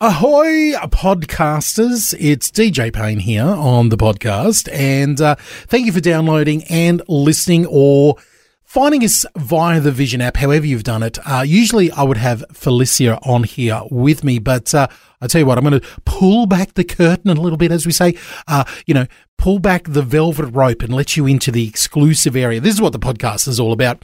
Ahoy, podcasters. It's DJ Payne here on the podcast. And uh, thank you for downloading and listening or finding us via the Vision app, however you've done it. Uh, usually I would have Felicia on here with me, but uh, I tell you what, I'm going to pull back the curtain a little bit, as we say. Uh, you know, pull back the velvet rope and let you into the exclusive area. This is what the podcast is all about.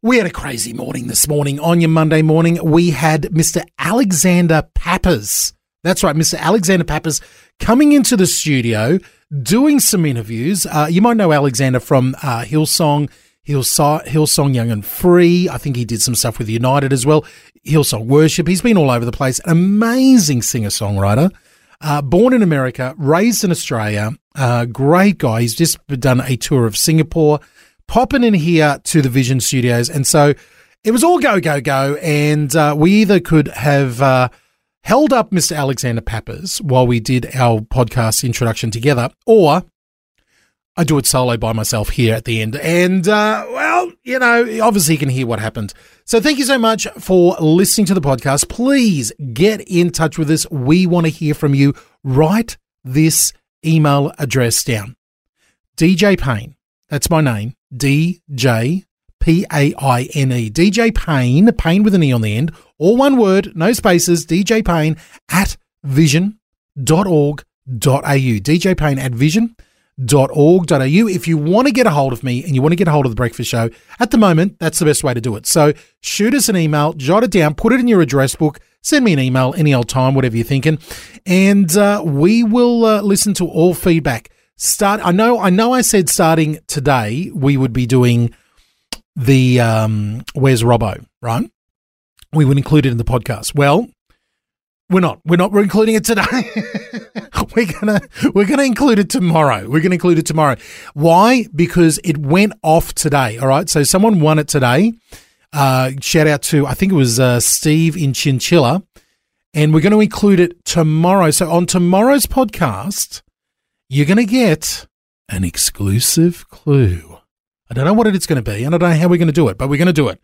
We had a crazy morning this morning. On your Monday morning, we had Mr. Alexander Pappas. That's right, Mr. Alexander Pappas coming into the studio, doing some interviews. Uh, you might know Alexander from uh, Hillsong, Hillsong, Hillsong Young and Free. I think he did some stuff with United as well. Hillsong Worship. He's been all over the place. Amazing singer songwriter. Uh, born in America, raised in Australia. Uh, great guy. He's just done a tour of Singapore popping in here to the Vision Studios. And so it was all go, go, go. And uh, we either could have uh, held up Mr. Alexander Pappas while we did our podcast introduction together, or I do it solo by myself here at the end. And, uh, well, you know, obviously you can hear what happened. So thank you so much for listening to the podcast. Please get in touch with us. We want to hear from you. Write this email address down. DJ Payne, that's my name, DJ P A I N E. DJ Payne, Payne with an E on the end, all one word, no spaces, DJ Payne at vision.org.au. DJ Payne at vision.org.au. If you want to get a hold of me and you want to get a hold of the breakfast show, at the moment, that's the best way to do it. So shoot us an email, jot it down, put it in your address book, send me an email any old time, whatever you're thinking, and uh, we will uh, listen to all feedback start I know I know I said starting today we would be doing the um where's Robbo, right? We would include it in the podcast. Well, we're not. We're not. We're including it today. we're gonna we're gonna include it tomorrow. We're gonna include it tomorrow. Why? Because it went off today. All right. So someone won it today. Uh, shout out to I think it was uh, Steve in Chinchilla, and we're going to include it tomorrow. So on tomorrow's podcast, you're going to get an exclusive clue. I don't know what it's going to be, and I don't know how we're going to do it, but we're going to do it.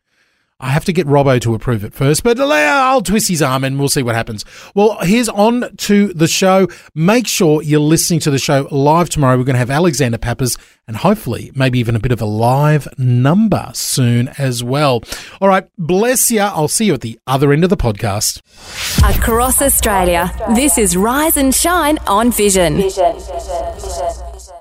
I have to get Robbo to approve it first, but I'll twist his arm and we'll see what happens. Well, here's on to the show. Make sure you're listening to the show live tomorrow. We're going to have Alexander Pappas and hopefully maybe even a bit of a live number soon as well. All right, bless you. I'll see you at the other end of the podcast. Across Australia, this is Rise and Shine on Vision. Vision.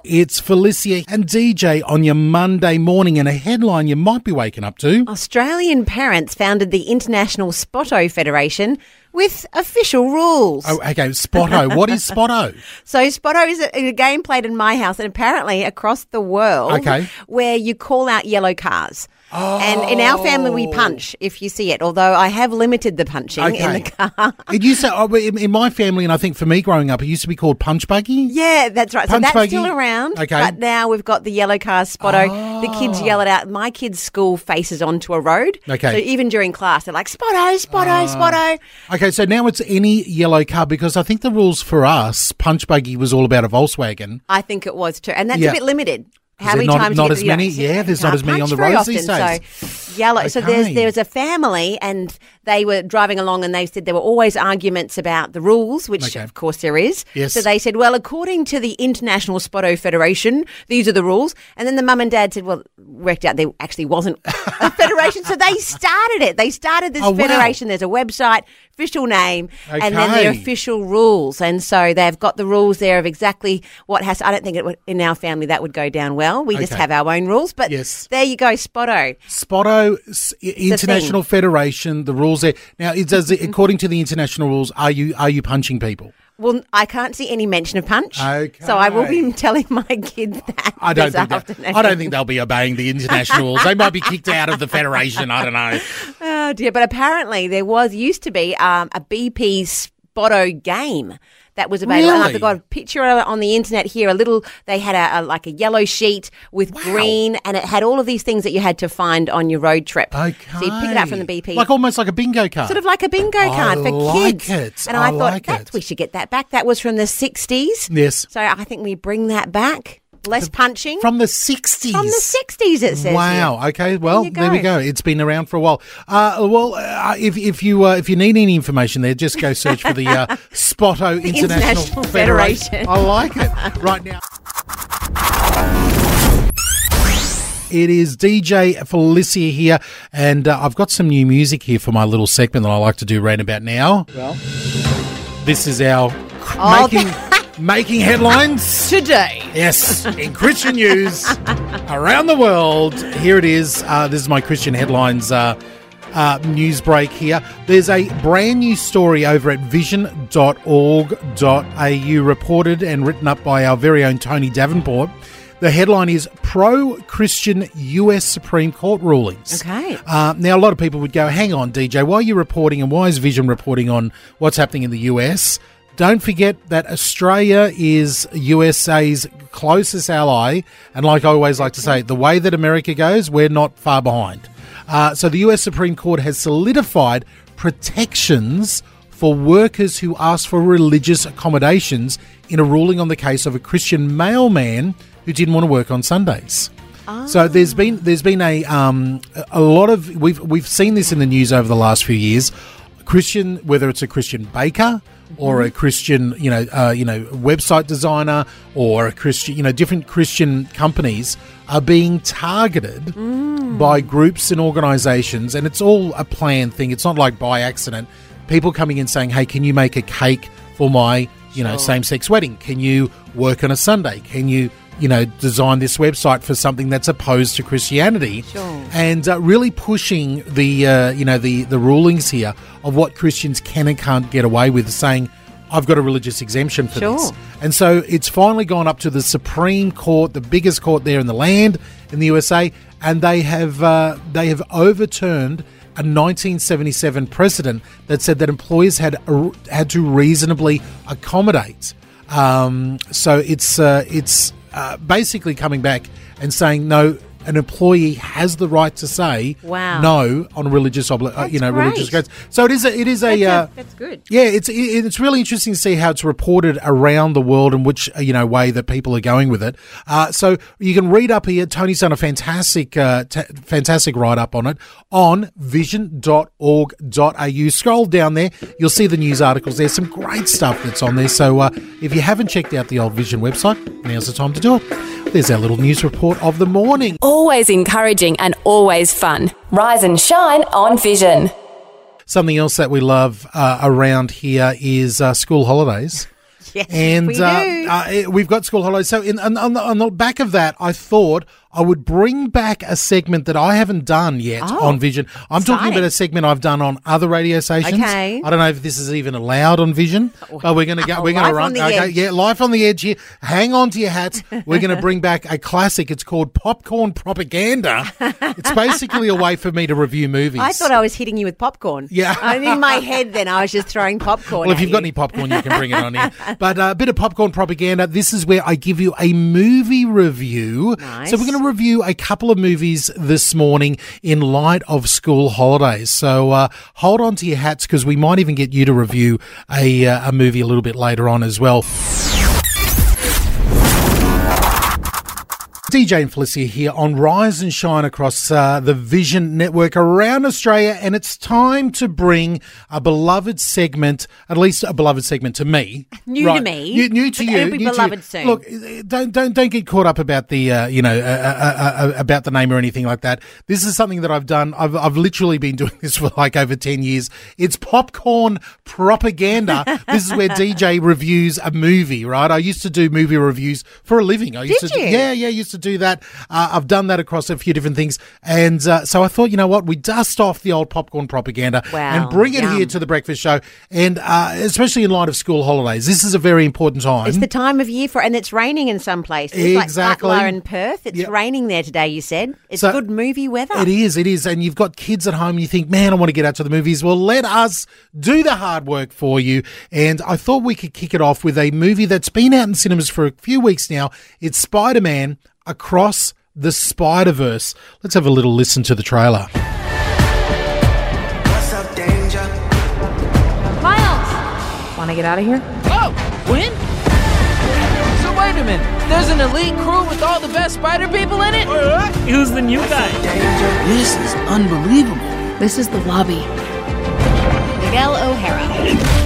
It's Felicia and DJ on your Monday morning, and a headline you might be waking up to. Australian parents founded the International Spotto Federation with official rules. Oh, okay. Spotto. what is Spotto? So Spotto is a, a, game played in my house and apparently across the world. Okay. Where you call out yellow cars. Oh. And in our family, we punch if you see it. Although I have limited the punching okay. in the car. It used to oh, in my family, and I think for me growing up, it used to be called punch buggy. Yeah, that's right. Punch so that's buggy. still around. Okay. But now we've got the yellow car Spotto. Oh. The kids yell it out. My kids' school faces onto a road. Okay. So even during class, they're like Spotto, Spotto, Ah. Spotto. Okay, so now it's any yellow car because I think the rules for us, punch buggy was all about a Volkswagen. I think it was too, and that's Yeah. a bit limited. How many not- times? not you as many? Yeah, there's not as many on the roads these days. So yellow. So there's there was a family, and they were driving along, and they said there were always arguments about the rules, which Okay. of course there is. Yes. So they said, well, according to the International Spotto Federation, these are the rules. And then the mum and dad said, well, worked out there actually wasn't a federation, so they started it. They started this Oh, wow. federation. There's a website, official name, and then their Okay. official rules. And so they've got the rules there of exactly what has. I don't think it would, in our family that would go down well. We just have our own rules. But Yes. there you go, Spotto. Spotto S- International Federation, the rules there. Now, it does according to the international rules, are you are you punching people? Well, I can't see any mention of punch. Okay. So I will be telling my kids that. I don't think that. I don't think they'll be obeying the international rules. They might be kicked out of the federation. I don't know. Oh dear! But apparently there was used to be um, a BP Spotto game that was available. And I've got a picture of it on the internet here. A little, they had a, a like a yellow sheet with green, and it had all of these things that you had to find on your road trip. Okay. So you pick it up from the BP. Like almost like a bingo card. Sort of like a bingo I card for like kids. it. And I I, thought like we should get that back. That was from the 60s. Yes. So I think we bring that back. Less punching. From the 60s. From the 60s, it says. Wow. here. Okay. Well, you there we go. go. It's been around for a while. Uh, well, uh, if if you uh, if you need any information there, just go search for the uh, Spotto International, International Federation. Federation. I like it. Right now. It is DJ Felicia here, and uh, I've got some new music here for my little segment that I like to do right about now. Well, this is our Oh, making making headlines Today. Yes, in Christian news around the world. Here it is. Uh, this is my Christian headlines uh, uh, news break here. There's a brand new story over at vision.org.au reported and written up by our very own Tony Davenport. The headline is Pro Christian US Supreme Court rulings. Okay. Uh, now, a lot of people would go, hang on, DJ, why are you reporting and why is Vision reporting on what's happening in the US? Don't forget that Australia is USA's closest ally. And like I always like to say, the way that America goes, we're not far behind. Uh, so the US Supreme Court has solidified protections for workers who ask for religious accommodations in a ruling on the case of a Christian mailman who didn't want to work on Sundays. So there's been there's been a um, a lot of we've we've seen this in the news over the last few years. Christian, whether it's a Christian baker or a Christian, you know, uh, you know, website designer or a Christian, you know, different Christian companies are being targeted by groups and organisations, and it's all a planned thing. It's not like by accident. People coming in saying, "Hey, can you make a cake for my, you know, same-sex wedding? Can you work on a Sunday? Can you?" You know, design this website for something that's opposed to Christianity, Sure. and uh, really pushing the uh, you know the the rulings here of what Christians can and can't get away with, saying I've got a religious exemption for this, and so it's finally gone up to the Supreme Court, the biggest court there in the land in the USA, and they have uh, they have overturned a 1977 precedent that said that employers had had to reasonably accommodate. Um, so it's uh, it's uh, basically coming back and saying no. An employee has the right to say Wow. no on religious obli- uh, you know religious grounds. So it is a it is a That's, uh, a, that's good. yeah, it's it, it's really interesting to see how it's reported around the world and which uh, you know way that people are going with it. Uh, so you can read up here. Tony's done a fantastic uh, t- fantastic write up on it on vision.org.au. Scroll down there, you'll see the news articles. There's some great stuff that's on there. So uh, if you haven't checked out the old Vision website, now's the time to do it. There's our little news report of the morning. Always encouraging and always fun. Rise and shine on Vision. Something else that we love uh, around here is uh, school holidays. Yes, and we uh, do. uh, we've got school holidays. So, in, on, on, the, on the back of that, I thought I would bring back a segment that I haven't done yet Oh, on Vision. I'm talking about a segment I've done on other radio stations. Okay. I don't know if this is even allowed on Vision, but we're going to go. We're going to run. okay, edge. yeah, life on the edge here. Hang on to your hats. We're going to bring back a classic. It's called Popcorn Propaganda. it's basically a way for me to review movies. I thought I was hitting you with popcorn. Yeah. I'm in my head, then I was just throwing popcorn. Well, if you've got any popcorn, you can bring it on here. But uh, a bit of popcorn propaganda. This is where I give you a movie review. Nice. So we're going to review a couple of movies this morning in light of school holidays. So uh, hold on to your hats because we might even get you to review a, uh, a movie a little bit later on as well. DJ and Felicia here on Rise and Shine across uh, the Vision Network around Australia, and it's time to bring a beloved segment, at least a beloved segment to me. New to me, New, new to you. it'll be new to beloved you. soon. Look, don't don't don't get caught up about the uh, you know uh, uh, uh, about the name or anything like that. This is something that I've done. I've I've literally been doing this for like over ten years. It's popcorn propaganda. this is where DJ reviews a movie, right? I used to do movie reviews for a living. I used Did to, you? Yeah, yeah. I used to do that. Uh, I've done that across a few different things. And uh, so I thought, you know what? We dust off the old popcorn propaganda Wow, and bring it yum. here to the breakfast show. And uh, especially in light of school holidays, this is a very important time. It's the time of year for, and it's raining in some places, Exactly. like Butler and Perth. It's Yep. raining there today. You said it's So- good movie weather. It is, it is. And you've got kids at home you think, man, I want to get out to the movies. Well, let us do the hard work for you. And I thought we could kick it off with a movie that's been out in cinemas for a few weeks now. It's Spider Man Across the Spider Verse. Let's have a little listen to the trailer. What's up, danger? Miles! Want to get out of here? Oh, when? So wait a minute. There's an elite crew with all the best spider people in it? Uh-huh. Who's the new guy? This is unbelievable. This is the lobby. Miguel O'Hara.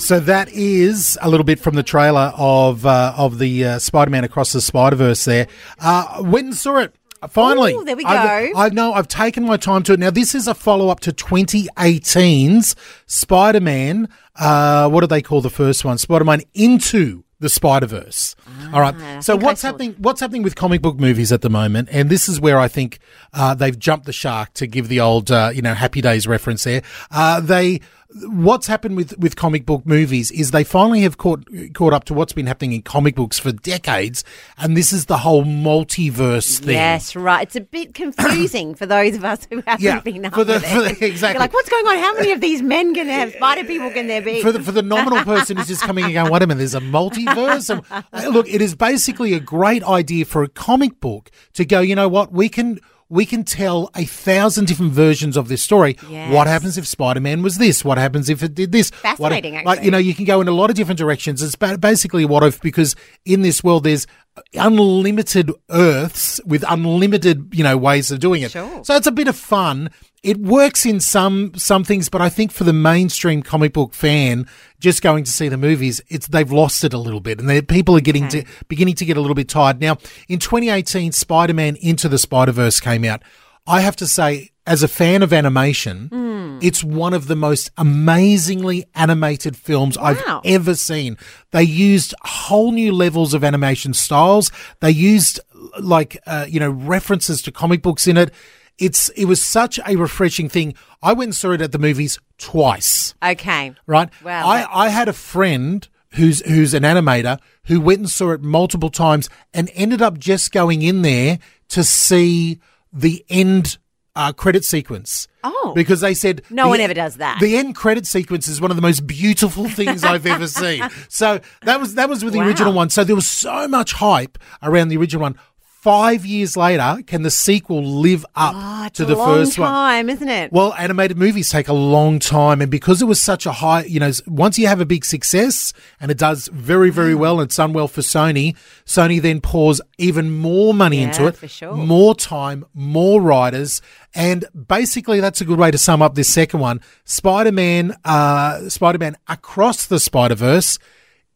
The whole thing. So that is a little bit from the trailer of uh, of the uh, Spider Man Across the Spider Verse. There, uh, went and saw it. Finally, Ooh, there we I've- go. I know I've taken my time to it. Now, this is a follow up to 2018's Spider Man. Uh, what do they call the first one? Spider Man Into the Spider Verse. All right. So Ah, what's happening? What's happening with comic book movies at the moment? And this is where I think uh, they've jumped the shark to give the old uh, you know Happy Days reference there. Uh, they. What's happened with, with comic book movies is they finally have caught caught up to what's been happening in comic books for decades, and this is the whole multiverse thing. Yes, right. It's a bit confusing for those of us who haven't Yeah, been up for the- with for the- exactly. You're like, what's going on? How many of these men can have spider people can there be? for the, for the nominal person who's just coming and going, wait a minute, there's a multiverse. Look, it is basically a great idea for a comic book to go. You know what? We can we can tell a thousand different versions of this story. Yes. What happens if Spider Man was this? What happens if it did this? What- Fascinating, like you know, you can go in a lot of different directions. It's basically what if because in this world there's unlimited Earths with unlimited you know ways of doing it. Sure. So it's a bit of fun. It works in some some things, but I think for the mainstream comic book fan, just going to see the movies, it's they've lost it a little bit, and people are getting to beginning to get a little bit tired. Now, in 2018, Spider Man Into the Spider Verse came out. I have to say, as a fan of animation, Hmm. it's one of the most amazingly animated films Wow. I've ever seen. They used whole new levels of animation styles. They used like uh, you know references to comic books in it. It's it was such a refreshing thing. I went and saw it at the movies twice. okay. Right? Wow, I, I had a friend who's who's an animator who went and saw it multiple times and ended up just going in there to see the end uh, credit sequence. Oh. because they said No the- one ever does that. The end credit sequence is one of the most beautiful things I've ever seen. So that was that was with the Wow. original one. So there was so much hype around the original one. Five years later, can the sequel live up Oh, to the first one? time, isn't it? Well, animated movies take a long time, and because it was such a high, you know, once you have a big success and it does very, very well, and it's done well for Sony, Sony then pours even more money Yeah, into it, for sure. more time, more writers, and basically that's a good way to sum up this second one. Spider-Man, uh, Spider-Man Across the Spider-Verse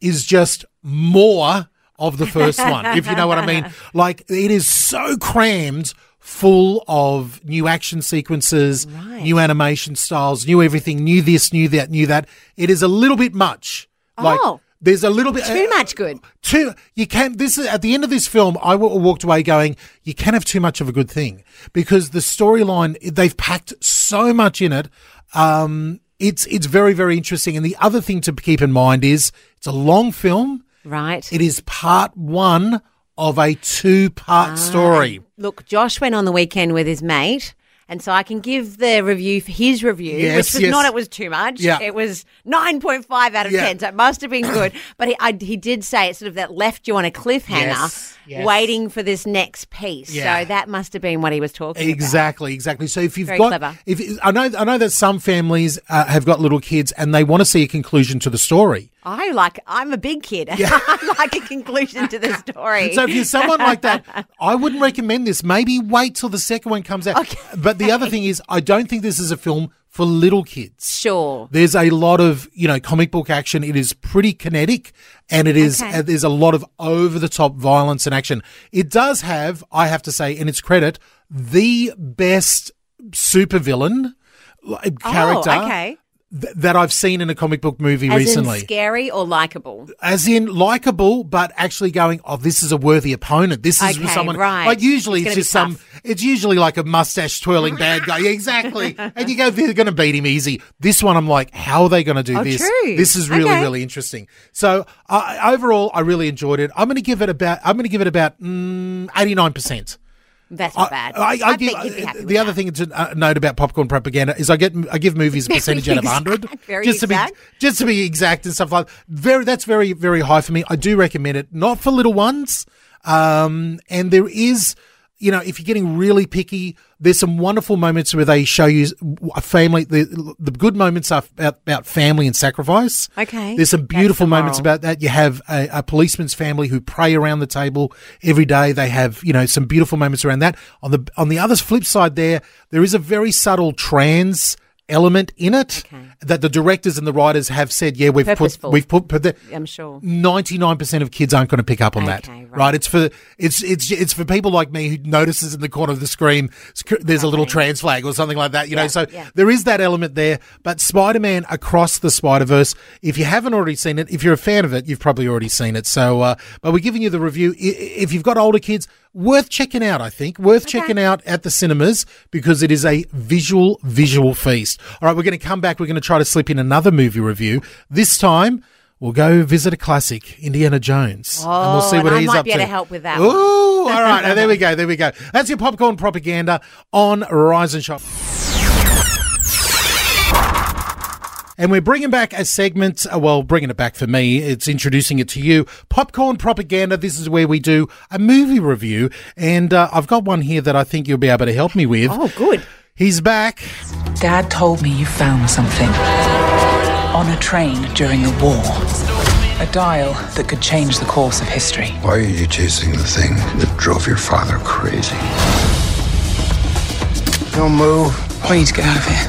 is just more of the first one, if you know what I mean. Like it is so crammed full of new action sequences, new animation styles, new everything, new this, new that, new that. It is a little bit much. Like Oh. there's a little bit Too much good. too you can this is at the end of this film i walked away going you can have too much of a good thing because the storyline they've packed so much in it um it's it's very very interesting and the other thing to keep in mind is it's a long film Right. it is part one of a two part Ah. story Look, Josh went on the weekend with his mate, and so I can give the review for his review, Yes, which was yes. not it was too much. Yeah. It was 9.5 out of Yeah. 10, so it must have been good. but he, I, he did say it sort of that left you on a cliffhanger, Yes, waiting for this next piece. Yeah. So that must have been what he was talking about. Exactly, exactly. So if you've Very got, clever. if I know, I know that some families uh, have got little kids and they want to see a conclusion to the story. I like, I'm a big kid. I like a conclusion to the story. So if you're someone like that, I wouldn't recommend this. Maybe wait till the second one comes out. Okay. But the other thing is, I don't think this is a film for little kids. sure. There's a lot of, you know, comic book action. It is pretty kinetic and it is, Okay. uh, there's a lot of over the top violence and action. It does have, I have to say, in its credit, the best supervillain like, character Oh, okay. Th- that I've seen in a comic book movie As recently. in scary or likable? as in likable, but actually going, oh, this is a worthy opponent. This is Okay, someone right. like usually It's it's, just some. It's usually like a mustache twirling bad guy. Exactly. and you go, they're going to beat him easy. This one, I'm like, how are they going to do Oh, this? true. This is really Okay. really interesting. So uh, overall, I really enjoyed it. I'm going to give it about. I'm going to give it about eighty nine percent. That's not bad. I, I give, think you'd be happy the other thing to uh, note about popcorn propaganda is I get I give movies a percentage out of hundred, very just to exact. be just to be exact and stuff like very. That's very very high for me. I do recommend it, not for little ones. Um, and there is, you know, if you're getting really picky, there's some wonderful moments where they show you a family. The the good moments are about, about family and sacrifice. Okay. there's some beautiful moments about that. You have a, a policeman's family who pray around the table every day. They have, you know, some beautiful moments around that. On the on the other flip side, there there is a very subtle trans element in it that the directors and the writers have said, yeah, we've Purposeful. put we've put, put the, I'm sure. Ninety nine percent of kids aren't going to pick up on that, right. right. It's for it's it's it's for people like me who notices in the corner of the screen sc- there's a little trans flag or something like that. You know, so yeah. there is that element there. But Spider Man across the Spider Verse, if you haven't already seen it, if you're a fan of it, you've probably already seen it. So, uh, but we're giving you the review. If you've got older kids, worth checking out. I think worth checking out at the cinemas because it is a visual visual feast. All right, we're going to come back. We're going to try to slip in another movie review. This time. We'll go visit a classic, Indiana Jones, and we'll see Oh, and what I he's might up be to. able to help with that Ooh, all right, now, there we go, there we go. That's your popcorn propaganda on Rise and Shop. And we're bringing back a segment, uh, well, bringing it back for me, it's introducing it to you. Popcorn Propaganda, this is where we do a movie review. And uh, I've got one here that I think you'll be able to help me with. Oh, good. He's back. Dad told me you found something on a train during the war. A dial that could change the course of history. Why are you chasing the thing that drove your father crazy? Don't move. I need to get out of here.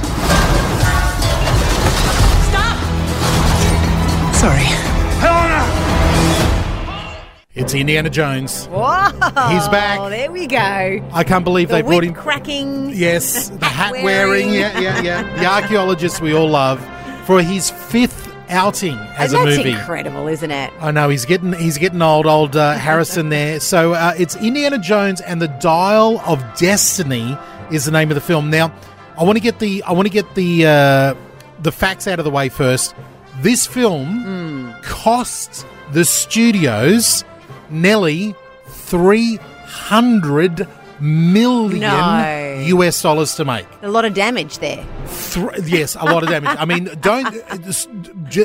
Stop! Sorry. It's Indiana Jones. Whoa. He's back. Oh, there we go. I can't believe The they brought him. cracking. Yes, the hat wearing. wearing. Yeah, yeah, yeah. The archaeologist we all love for his fifth outing as and a that's movie. incredible, isn't it? I know he's getting he's getting old, old uh, Harrison there. So uh, it's Indiana Jones and the Dial of Destiny is the name of the film. Now, I want to get the I want to get the uh, the facts out of the way first. This film cost the studios nearly three hundred million No. US dollars to make. A lot of damage there. Yes, a lot of damage. I mean, don't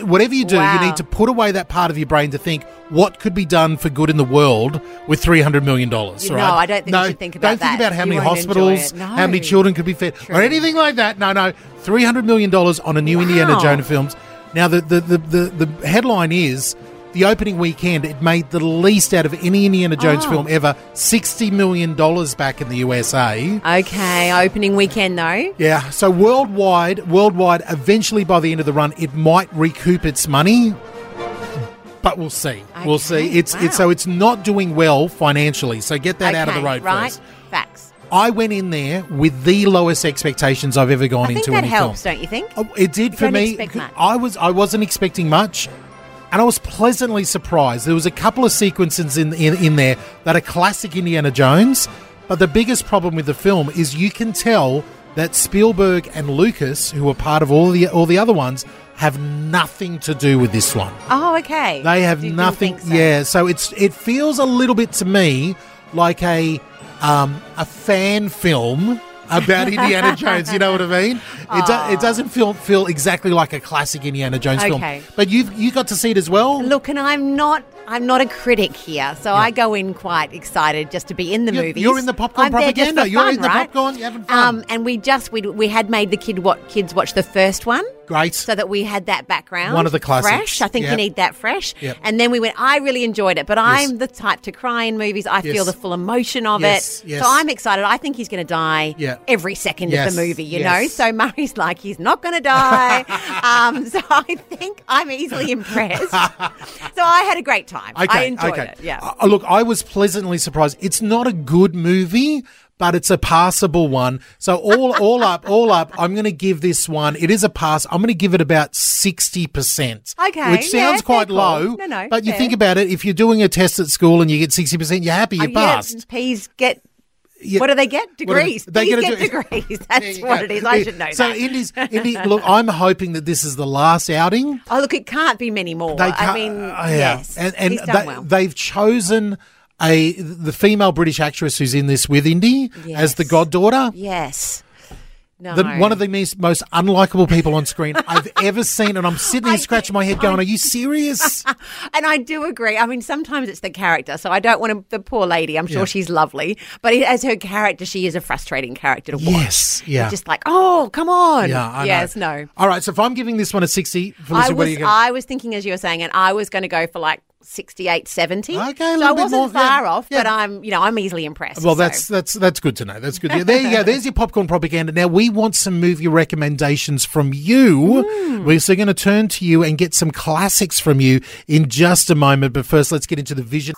whatever you do, Wow. you need to put away that part of your brain to think what could be done for good in the world with three hundred million dollars. No, I don't think you should think about Don't think that. about how You many hospitals. No. how many children could be fed, or anything like that. No, no, three hundred million dollars on a new Indiana Jones films. Now, the the, the the the headline is. The opening weekend, it made the least out of any Indiana Jones Oh. film ever. $60 million back in the USA. Okay, opening weekend though. Yeah, so worldwide, worldwide, eventually by the end of the run, it might recoup its money, but we'll see. we'll see. It's wow. it's so it's not doing well financially. So get that out of the Okay, road right? first. Facts. I went in there with the lowest expectations I've ever gone I think into that any helps, film. don't you think? Oh, It did You for me. expect much. I was I wasn't expecting much, and I was pleasantly surprised. There was a couple of sequences in, in in there that are classic Indiana Jones, but the biggest problem with the film is you can tell that Spielberg and Lucas, who were part of all the all the other ones, have nothing to do with this one. Oh, okay. They have didn't nothing. so. Yeah, so it's it feels a little bit to me like a um, a fan film about Indiana Jones. You know what I mean? It, do, it doesn't feel feel exactly like a classic Indiana Jones film. But you you got to see it as well. Look, and I'm not. I'm not a critic here, so I go in quite excited just to be in the You're- movies. you're in the popcorn I'm there just propaganda. for You're fun, in the right? popcorn, you're having fun. Um, and we just we we had made the kid what kids watch the first one. Great. So that we had that background. One of the classics. Fresh. I think Yep. you need that fresh. Yep. And then we went, I really enjoyed it, but I'm the type to cry in movies. I Yes. feel the full emotion of Yes, it. yes. So I'm excited. I think he's going to die Yeah. every second Yes, of the movie, you yes. know? So Murray's like, he's not going to die. um, so I think I'm easily impressed. so I had a great time. Okay, I enjoyed okay. it. Yeah. Uh, look, I was pleasantly surprised. It's not a good movie, but it's a passable one. So all all up, all up, I'm going to give this one. It is a pass. I'm going to give it about sixty percent. Okay, which yeah, sounds quite fair call. low. No, no, but you think about it. If you're doing a test at school and you get sixty percent, you're happy. You Oh, yeah, passed. Peas get. Yeah. What do they get? Degrees. they get de- degrees. That's what it is. I should know so that. Indy's, Indy, look, I'm hoping that this is the last outing. oh, look, it can't be many more. They I mean, uh, yeah. yes, and, and he's done they, well. they've chosen a the female British actress who's in this with Indy as the goddaughter. Yes. No. The, one of the most, most unlikable people on screen I've ever seen, and I'm sitting there scratching my head, going, "Are you serious?" And I do agree. I mean, sometimes it's the character, so I don't want to. The poor lady, I'm sure Yeah. she's lovely, but as her character, she is a frustrating character to watch. Yes, yeah. You're just like, oh, come on. Yeah, I know. yes, no. All right, so if I'm giving this one a sixty, Felicity, I what was, are you going? I was thinking as you were saying, and I was going to go for like 68, 70. Okay, a so little I wasn't more, far yeah, off, yeah. but I'm, you know, I'm easily impressed. Well, so. that's that's that's good to know. That's good. Yeah, there you go. There's your popcorn propaganda. Now we want some movie recommendations from you. Hmm. We're so going to turn to you and get some classics from you in just a moment. But first, let's get into the vision.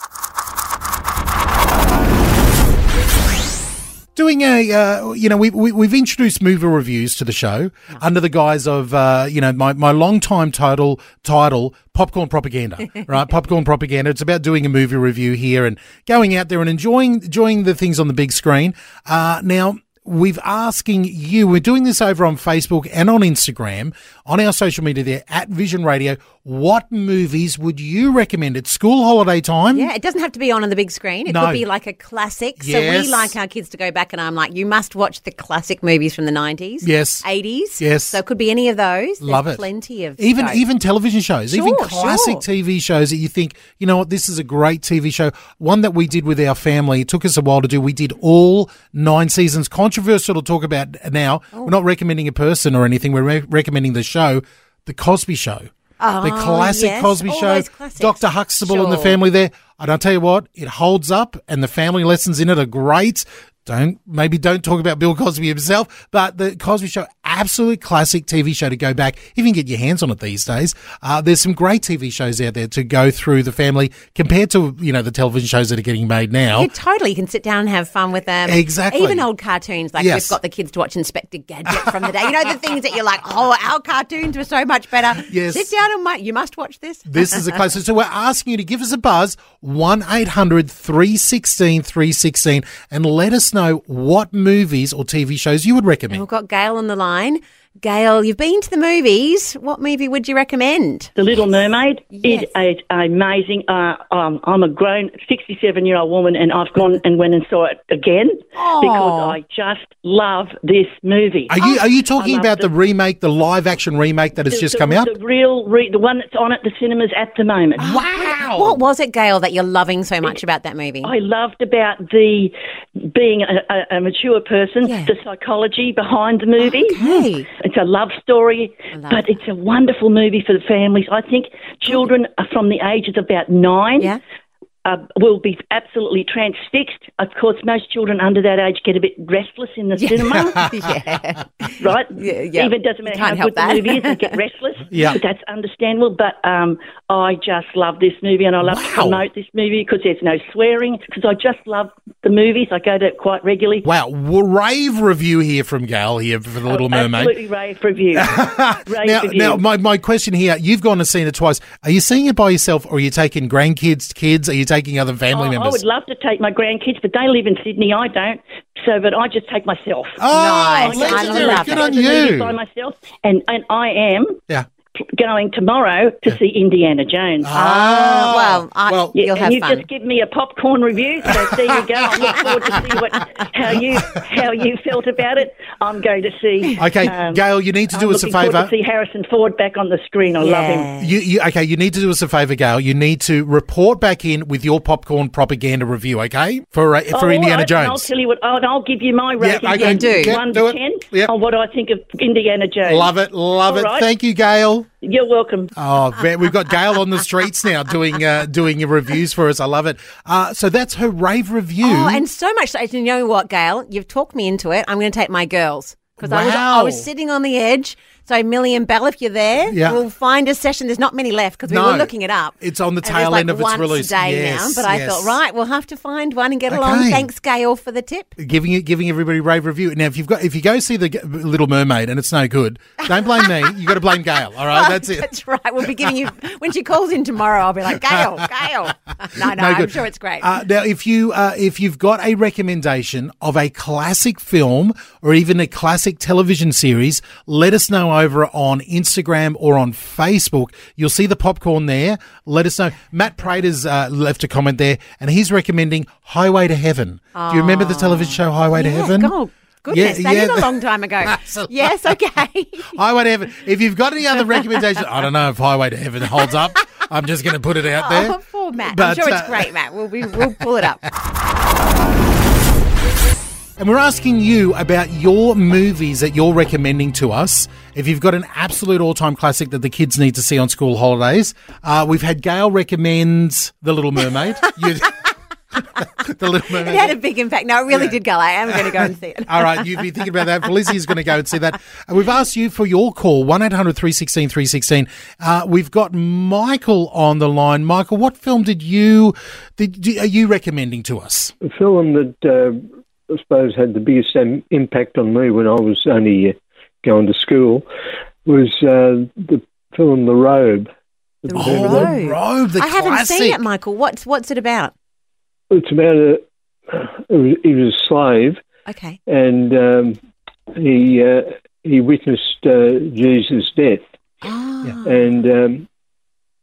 Doing a, uh, you know, we, we, we've introduced movie reviews to the show under the guise of, uh, you know, my, my long time title, title, Popcorn Propaganda, right? Popcorn Propaganda. It's about doing a movie review here and going out there and enjoying, enjoying the things on the big screen. Uh, now, we've asking you, we're doing this over on Facebook and on Instagram, on our social media there at Vision Radio. What movies would you recommend? It's school holiday time. Yeah, it doesn't have to be on on the big screen. It No. could be like a classic. So we like our kids to go back, and I'm like, you must watch the classic movies from the 90s. Yes. 80s. Yes. So it could be any of those. Love There's it. Plenty of even scope. even television shows, even classic sure. TV shows that you think, you know what, this is a great TV show. One that we did with our family. It took us a while to do. We did all nine seasons. Controversial to talk about now. Oh. We're not recommending a person or anything. We're re- recommending the show, The Cosby Show. the ah, classic Oh, yes. Cosby All show. Dr. Huxtable and the family there. And I'll tell you what, it holds up and the family lessons in it are great. Don't, maybe don't talk about Bill Cosby himself, but the Cosby show, absolute classic TV show to go back. If you can get your hands on it these days, uh, there's some great TV shows out there to go through the family compared to, you know, the television shows that are getting made now. Yeah, totally. You can sit down and have fun with them. Exactly. Even old cartoons, like Yes. we've got the kids to watch Inspector Gadget from the day. You know the things that you're like, oh, our cartoons were so much better. Yes. Sit down and wait. You must watch this. This is a closest. So we're asking you to give us a buzz, 1 800 316 316, and let us know what movies or TV shows you would recommend. we've got Gail on the line online Gail, you've been to the movies. What movie would you recommend? The Little Mermaid. Yes. It is amazing. Uh, um, I'm a grown 67 year old woman, and I've gone and went and saw it again because I just love this movie. Are you are you talking about the the- remake, the live action remake that has The- just the- come out? The real, re- the one that's on at the cinemas at the moment. Wow! What was it, Gail, that you're loving so much about that movie? I loved about the being a, a, a mature person, Yeah. the psychology behind the movie. Okay. It's a love story, love but it's a wonderful movie for the families. I think children are from the ages of about nine Yeah. Uh, will be absolutely transfixed. Of course, most children under that age get a bit restless in the cinema, yeah. right? Yeah, yeah. Even doesn't matter how help good the movie is, they get restless. Yeah. But that's understandable. But um, I just love this movie, and I love to promote this movie because there's no swearing. Because I just love the movies. I go to it quite regularly. Wow, w- rave review here from Gail here for the Little Mermaid. Absolutely rave review. rave Now, review. now my, my question here: You've gone and seen it twice. Are you seeing it by yourself, or are you taking grandkids, kids? Are you taking other family Oh, I would love to take my grandkids, but they live in Sydney. I don't. So, but I just take myself. oh, Nice. I legendary. love Good it. on the movie you. by myself, and and I am Yeah. Going tomorrow to see Indiana Jones. Ah, well, I, well- Yeah, you'll and have you fun. just give me a popcorn review. So there you go. I look forward to see what how you how you felt about it. I'm going to see. Okay, um, Gail, you need to do I'm us a favour. To see Harrison Ford back on the screen. I love him. Yeah. You, you okay? You need to do us a favour, Gail. You need to report back in with your popcorn propaganda review, okay? For uh, for Oh, Indiana all right, and I'll Jones. tell you what. I'll, I'll give you my rating. Yeah, okay. Yeah, do. One do to it. ten Yep. on what I think of Indiana Jones. Love it, love All it. right. Thank you, Gail. You're welcome. Oh, ve- we've got Gail on the streets now doing uh, doing your reviews for us. I love it. Uh, so that's her rave review. Oh, and so much. so- You know what, Gail? You've talked me into it. I'm going to take my girls because I was I was sitting on the edge So, Millie and Bell, if you're there, Yeah. we'll find a session. There's not many left because we No. were looking it up. It's on the tail like end of its release. day Yes, now. But I thought, right, we'll have to find one and get along. Thanks, Gail, for the tip. giving it, giving everybody a rave review. Now, if you've got, if you go see the Little Mermaid and it's no good, don't blame me. You've got to blame Gail. All right, that's it. That's right. We'll be giving you when she calls in tomorrow. I'll be like, Gail, Gail. No, no, I'm sure it's great. Uh, now, if you uh, if you've got a recommendation of a classic film or even a classic television series, let us know over on Instagram or on Facebook. You'll see the popcorn there. Let us know. Matt Prater's uh, left a comment there, and he's recommending Highway to Heaven. Do you remember the television show Highway to Heaven? God, goodness, Yeah, that yeah. is a long time ago. Absolutely. yes, okay. Highway to Heaven. If you've got any other recommendations, I don't know if Highway to Heaven holds up. I'm just going to put it out there. Oh, poor Matt. I'm But, sure it's uh, great, Matt. We'll, be, we'll pull it up. And we're asking you about your movies that you're recommending to us. If you've got an absolute all time classic that the kids need to see on school holidays, uh, we've had Gail recommend The Little Mermaid. You- the Little Mermaid. It had a big impact. No, it really Yeah. did go. I am going to go and see it. All right, you've been thinking about that. Felicia's going to go and see that. And we've asked you for your call, 1 800 316 316. Uh, we've got Michael on the line. Michael, what film did you, did, are you recommending to us? The film that uh, I suppose had the biggest um, impact on me when I was only uh, going to school was uh, the film The Robe. The Have you heard of that? Robe. Robe, the I haven't seen it, Michael. What's what's it about? It's about a he was a slave Okay. and um, he uh, he witnessed uh, Jesus' death Oh, and um,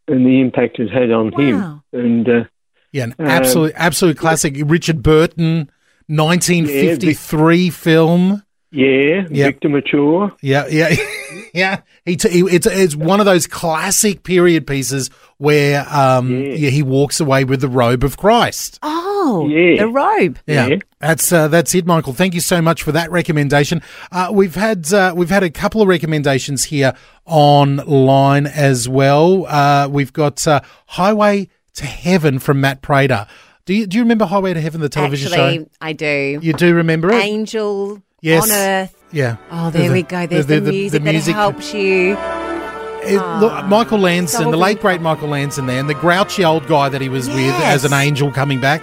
and the impact it had on Wow. him and. Uh, Yeah, an Um, absolute, absolute classic. Richard Burton, 1953 film. Yeah, Yep. Victor Mature. Yeah, yeah, yeah. He, t- he it's it's one of those classic period pieces where um Yeah. yeah, he walks away with the robe of Christ. oh, Yeah. the robe. Yeah, Yeah. that's uh, that's it, Michael. Thank you so much for that recommendation. Uh, we've had uh, we've had a couple of recommendations here online as well. Uh, we've got uh, Highway to Heaven from Matt Prater. Do you do you remember Highway to Heaven, the television Actually, show? I do. You do remember it? Angel Yes. on Earth. Yeah. Oh, there The- we go. There's the, music that helps you. It, ah, look, Michael Landon, so the late great Michael Landon there, and the grouchy old guy that he was with as an angel coming back.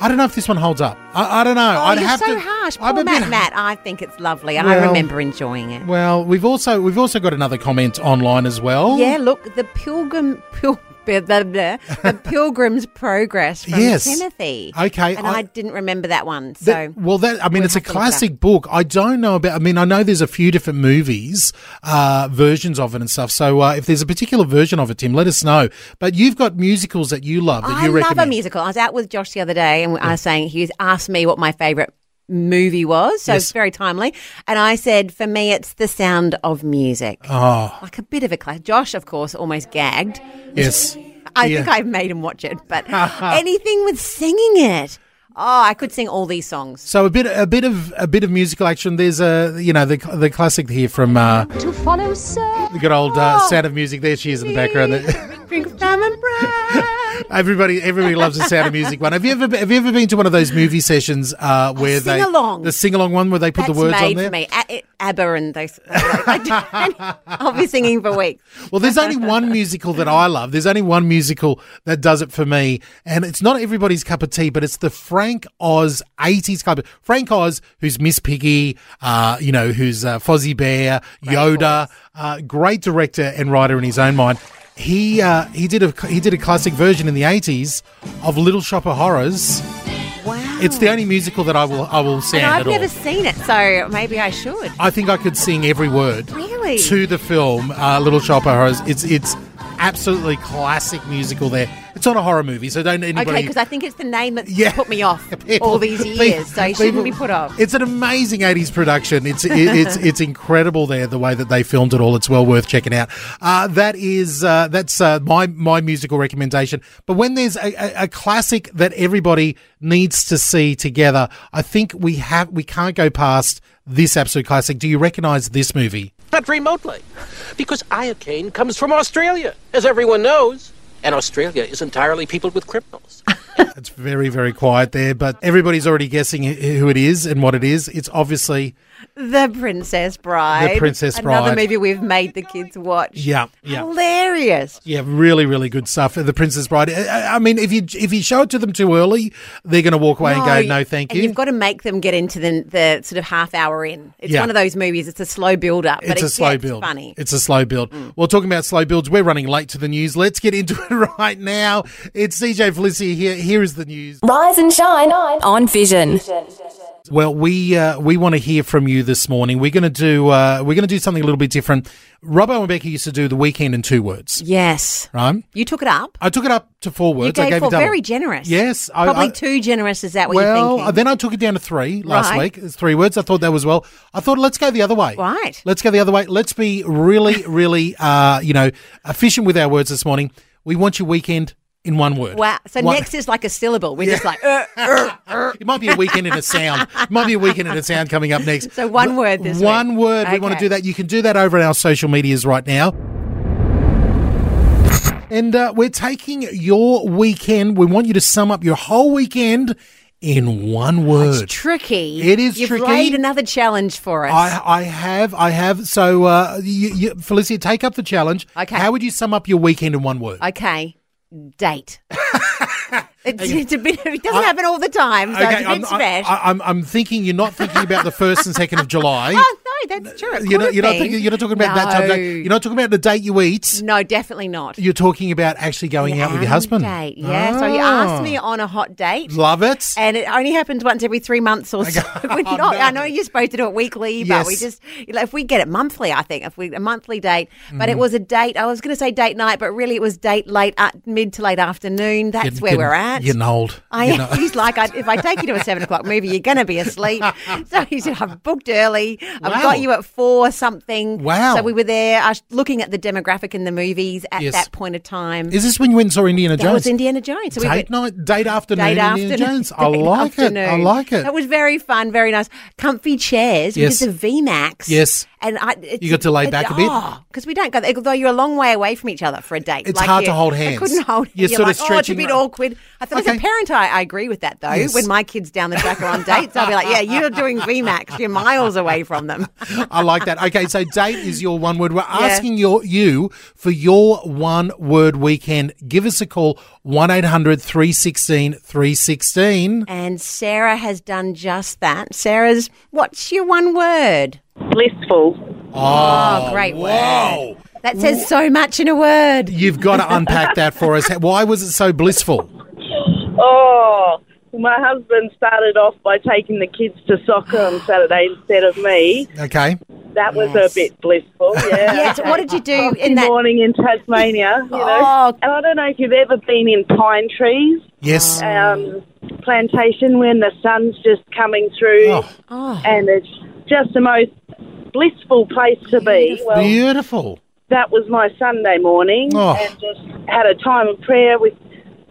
I don't know if this one holds up. I, I don't know. Oh, I'd you're have so to. harsh. I'm Poor a Matt, bit- Matt. I think it's lovely. I remember enjoying it. Well, we've also we've also got another comment online as well. Yeah, look, the pilgrim, pil, blah, blah, blah, the Pilgrim's Progress from Yes. Timothy. Okay, and I- I, didn't remember that one. So That- well, that I mean, we'll it's a have to look it up. classic book. I don't know about. I mean, I know there's a few different movies, uh, versions of it and stuff. So uh, if there's a particular version of it, Tim, let us know. But you've got musicals that you love that I you love recommend. a musical. I was out with Josh the other day, and I was saying he was asked me what my favourite movie was. So Yes. it's very timely. And I said, for me, it's The Sound of Music. Oh, Like a bit of a class. Josh, of course, almost gagged. yes. I Yeah. think I made him watch it, but anything with singing it. Oh, I could sing all these songs. So a bit, a bit of a bit of musical action. There's a, you know, the the classic here from uh, To follow, sir. the good old uh, Oh. Sound of Music. There she is in the background. Bread. everybody, everybody loves the Sound of Music one. Have you ever, have you ever been to one of those movie sessions uh, where they sing-along. the sing along one where they put That's the words made on there? for me. A- it- ABBA and those. I'll be singing for weeks. Well, there's only one musical that I love. There's only one musical that does it for me, and it's not everybody's cup of tea, but it's the Frank Oz 80s cup. of Frank Oz, who's Miss Piggy, uh, you know, who's uh, Fozzie Bear, Yoda, uh, great director and writer in his own mind. He uh, he did a he did a classic version in the 80s of Little Shop of Horrors. Wow. It's the only musical that I will I will And I've at all. never seen it, so maybe I should. I think I could sing every word Really? to the film uh, Little Shop of Horrors. It's it's absolutely classic musical. There, it's not a horror movie, so don't anybody. Okay, because I think it's the name that Yeah. put me off People- all these people- years, so you shouldn't people- be put off. It's an amazing '80s production. It's it, it's it's incredible there the way that they filmed it all. It's well worth checking out. Uh, that is uh, that's uh, my my musical recommendation. But when there's a, a, a classic that everybody needs to see together, I think we have we can't go past this absolute classic. Do you recognise this movie? Not remotely. Because iocane comes from Australia, as everyone knows. And Australia is entirely peopled with criminals. It's very, very quiet there, but everybody's already guessing who it is and what it is. It's obviously The Princess Bride. The Princess Bride. Another movie we've made the kids watch. Yeah, yeah. Hilarious. Yeah, really, really good stuff. The Princess Bride. I I mean, if you if you show it to them too early, they're going to walk away and go, "No, thank and you." You've got to make them get into the, the sort of half hour in. It's Yeah. one of those movies. It's a slow build up, but it's it a slow gets build. funny. Mm. It's a slow build. Well, talking about slow builds, we're running late to the news. Let's get into it right now. It's DJ Felicia here. Here is the news. Rise and shine on Vision. Well, we uh, we want to hear from you this morning. We're going to do uh, we're going to do something a little bit different. Robbo and Becky used to do the weekend in two words, Yes. right? You took it up. I took it up to four words. you I gave gave four. it double. Very generous. Yes, I- Probably I- too generous. Is that what well, you're thinking? then I took it down to three last Right. week. It's three words. I thought that was well. I thought let's go the other way. Right. Let's go the other way. Let's be really, really, uh, you know, efficient with our words this morning. We want your weekend in one word. Wow. So One- next is like a syllable. We're just like, uh, uh, uh. It might be a weekend in a sound. It might be a weekend in a sound coming up next. So one word this One week. word. We want to do that. You can do that over on our social medias right now. And uh, we're taking your weekend. We want you to sum up your whole weekend in one word. It's tricky. It is You've tricky. laid another challenge for us. I, I have, I have. So, uh, you, you, Felicia, take up the challenge. Okay. How would you sum up your weekend in one word? okay. Date. it's, it's a bit. It doesn't happen all the time, so it's a bit I'm. I, I'm, I'm thinking you're not thinking about the first and second of July. oh no, that's true. It You're not, you're not thinking. You're not talking about that type. Of No. You're not talking about the date you eat. No, definitely not. You're talking about actually going out with your husband. Date. Yeah. So you asked me Ah. on a hot date. Love it. And it only happens once every three months or so. We're not, no. I know you're supposed to do it weekly, but we just you know, if we get it monthly, I think if we a monthly date. But Mm. it was a date. I was going to say date night, but really it was date late, uh, mid to late afternoon. That's Getting- where getting- we're at. Getting old. I You know. he's like, I, if I take you to a seven o'clock movie, you're going to be asleep. So he said, I've booked early. I've Wow. got you at four something. Wow. So we were there, looking at the demographic in the movies at Yes. that point of time. Is this when you went and saw Indiana that Jones? was Indiana Jones. So we date went- night, date afternoon, Date Indiana afternoon. Jones. I like it. I like it. That was very fun, very nice. Comfy chairs. Yes. We did the VMAX. Yes. And I, it's, You got to lay back a bit? Oh, because we don't go. Although you're a long way away from each other for a date. It's hard you- to hold hands. I couldn't hold. You're You're, sort like, of oh, it's a bit awkward. I thought as a parent, I, I agree with that though. Yes. When my kids down the track are on dates, I'll be like, yeah, you're doing VMAX. You're miles away from them. I like that. Okay, so date is your one word. We're asking your you for your one word weekend. Give us a call 1-800 316 316. And Sarah has done just that. Sarah's, what's your one word? Blissful. Oh, oh great Whoa. word. That says so much in a word. You've got to unpack that for us. Why was it so blissful? Oh, my husband started off by taking the kids to soccer on Saturday instead of me. Okay. That was Yes. a bit blissful, yeah. Yes, what did you do Coffee in that- morning in Tasmania, you know. Oh. And I don't know if you've ever been in pine trees. Yes. Um, plantation when the sun's just coming through Oh. Oh. and it's just the most blissful place to be. Well, Beautiful. that was my Sunday morning Oh. and just had a time of prayer with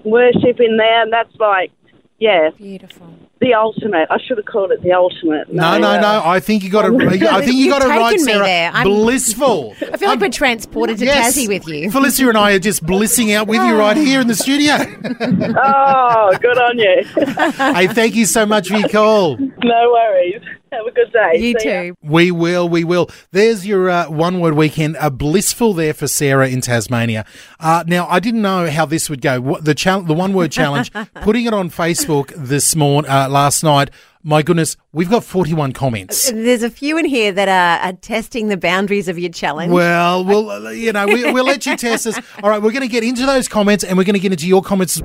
worship in there and that's like yeah Beautiful. the ultimate I should have called it the ultimate No, no, uh, no. I think you got to. I think you got to write taken me Sarah. there. I'm- Blissful. I feel like we're transported to Yes. Tassie with you. Felicia and I are just blissing out with you right here in the studio. oh good on you hey, thank you so much for your call. no worries have a good day You See ya. too. We will, we will. There's your uh, one word weekend, a blissful there for Sarah in Tasmania. Uh, now, I didn't know how this would go. What, the chal- the one word challenge, putting it on Facebook this morning, uh, last night. My goodness, we've got 41 comments. There's a few in here that are, are testing the boundaries of your challenge. Well, we'll, you know, we, we'll let you test us. All right, we're going to get into those comments and we're going to get into your comments.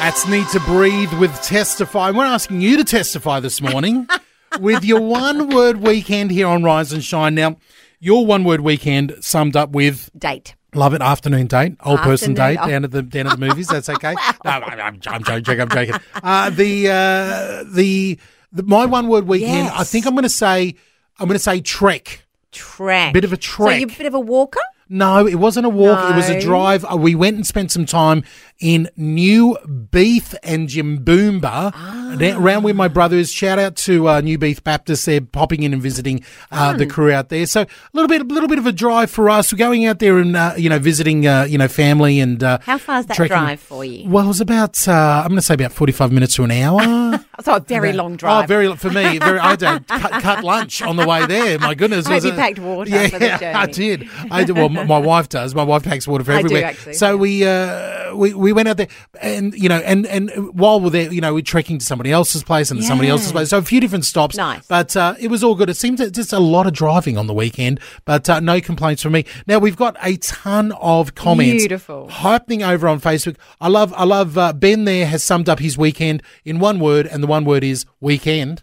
That's Need to Breathe with Testify. We're asking you to testify this morning with your one word weekend here on Rise and Shine. Now, your one word weekend summed up with Date. Love it, afternoon date, old person Afternoon- date down at the down at the movies. That's okay. No, I'm, I'm, I'm joking. I'm joking. Uh, the, uh, the the my one word weekend. I think I'm going to say I'm going to say trek. Track. Bit of a So trek. you're a bit of a walker? No, it wasn't a walk. It was a drive. Uh, We went and spent some time in New Beith and Jimboomba, Ah. around where my brother is. Shout out to uh, New Beith Baptist. They're popping in and visiting uh, the crew out there. So a little bit, a little bit of a drive for us. We're going out there and uh, you know visiting uh, you know family and uh, How far's that trekking. drive for you? Well, it was about uh, I'm going to say about 45 minutes to an hour. So a very long drive. Oh, very for me. Very, I did cut, cut lunch on the way there. My goodness, I was you it- packed water Yeah, for the journey. I did. I did. Well, my wife does. My wife packs water for I do, actually. So we uh, we we went out there, and you know, and and while we're there, you know, we're trekking to somebody else's place and somebody else's place. So a few different stops. Nice. But uh, it was all good. It seemed to, just a lot of driving on the weekend, but uh, no complaints from me. Now we've got a ton of comments. Beautiful. Hyping over on Facebook. I love. I love. Uh, ben there has summed up his weekend in one word, and the one word is weekend.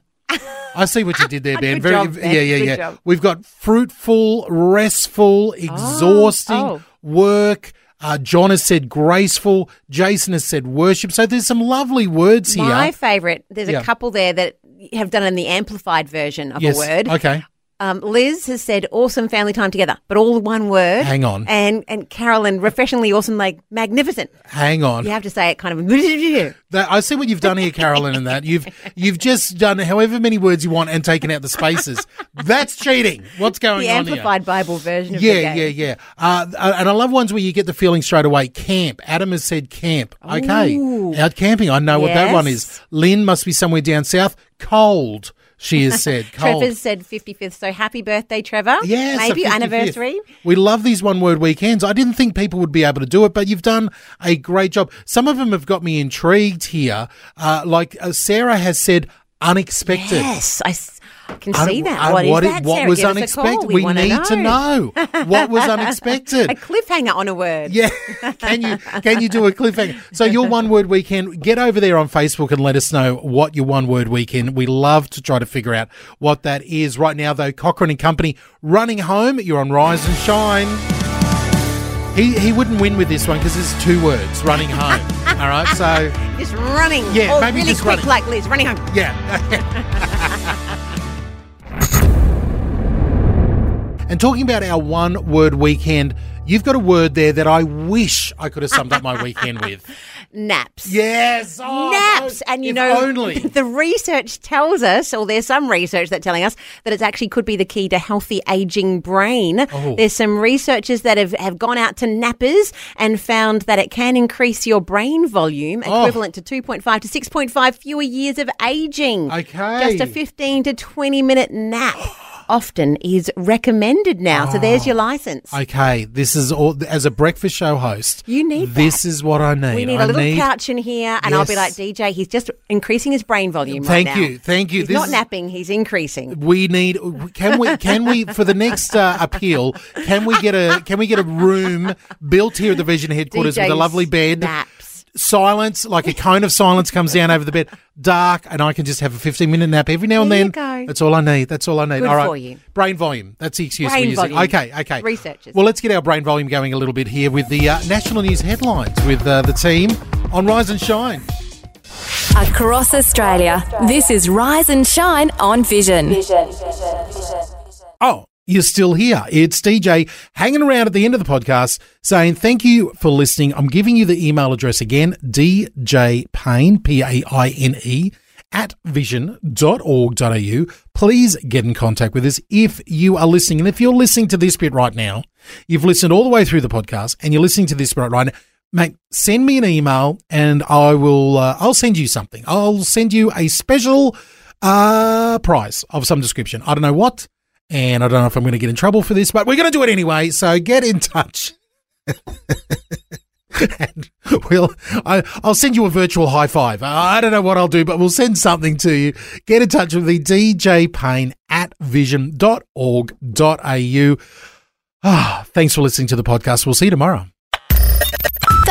I see what you did there, Ben. Good job, Ben. Yeah, yeah, Good yeah. job. We've got fruitful, restful, exhausting oh. work. Uh, John has said graceful. Jason has said worship. So there's some lovely words here. My favourite, there's Yeah. a couple there that have done it in the amplified version of yes. a word. Okay. Um, Liz has said awesome family time together, but all one word. Hang on. And and Carolyn, refreshingly awesome, like magnificent. Hang on. You have to say it kind of. That, I see what you've done here, Carolyn, and that you've you've just done however many words you want and taken out the spaces. That's cheating. What's going the on The amplified Bible version of here? the Yeah, yeah, yeah. Uh, uh, and I love ones where you get the feeling straight away. Camp. Adam has said camp. Okay, out camping. I know what that one is. Lynn must be somewhere down south. Cold. She has said cold. Trevor's said 55th, so happy birthday, Trevor. Yes, Maybe anniversary. We love these one word weekends. I didn't think people would be able to do it, but you've done a great job. Some of them have got me intrigued here. Uh, like uh, Sarah has said, unexpected. Yes, I s- can see that. uh, What is what, that, what Sarah? was Give us a call. unexpected? We wanna need to know what was unexpected. a cliffhanger on a word. Yeah, can you can you do a cliffhanger? So your one word weekend, get over there on Facebook and let us know what your one word weekend. We love to try to figure out what that is. Right now, though, Cochren and Company running home. You're on Rise and Shine. He he wouldn't win with this one because it's two words, running home. All right, so Just running. Yeah, maybe really just quick running. like Liz, running home. yeah. And talking about our one word weekend, you've got a word there that I wish I could have summed up my weekend with. Naps. Yes. Oh, Naps. And you know, only. the research tells us, or there's some research that's telling us, that it actually could be the key to healthy aging brain. Oh. There's some researchers that have, have gone out to nappers and found that it can increase your brain volume, Oh. equivalent to 2.5 to 6.5 fewer years of aging. Okay. Just a 15 to 20 minute nap. Often is recommended now. So there's your license. Okay, this is all as a breakfast show host. You need this is what I need. We need I a little couch in here, and I'll be like, DJ, he's just increasing his brain volume. Thank right you, thank you. He's This not is- napping; he's increasing. We need. Can we? Can we? For the next uh, appeal, can we get a? Can we get a room built here at the Vision headquarters with a lovely bed? naps. Silence, like a cone of silence comes down over the bed. Dark, and I can just have a fifteen-minute nap every now and There then. you go. That's all I need. That's all I need. Good all right. for you. Brain volume. That's the excuse Brain we're using. volume. Okay, okay. Researchers. Well, let's get our brain volume going a little bit here with the uh, national news headlines with uh, the team on Rise and Shine. Across Australia, this is Rise and Shine on Vision. Oh, you're still here. It's DJ hanging around at the end of the podcast saying thank you for listening. I'm giving you the email address again, DJ Payne, P A I N E, at vision.org.au. Please get in contact with us if you are listening. And if you're listening to this bit right now, you've listened all the way through the podcast and you're listening to this bit right now, mate, send me an email and I will, uh, I'll send you something. I'll send you a special uh, prize of some description. I don't know what. And I don't know if I'm going to get in trouble for this, but we're going to do it anyway. So get in touch. and we'll, I, I'll send you a virtual high five. I don't know what I'll do, but we'll send something to you. Get in touch with the DJ Payne at vision.org.au. Ah, thanks for listening to the podcast. We'll see you tomorrow.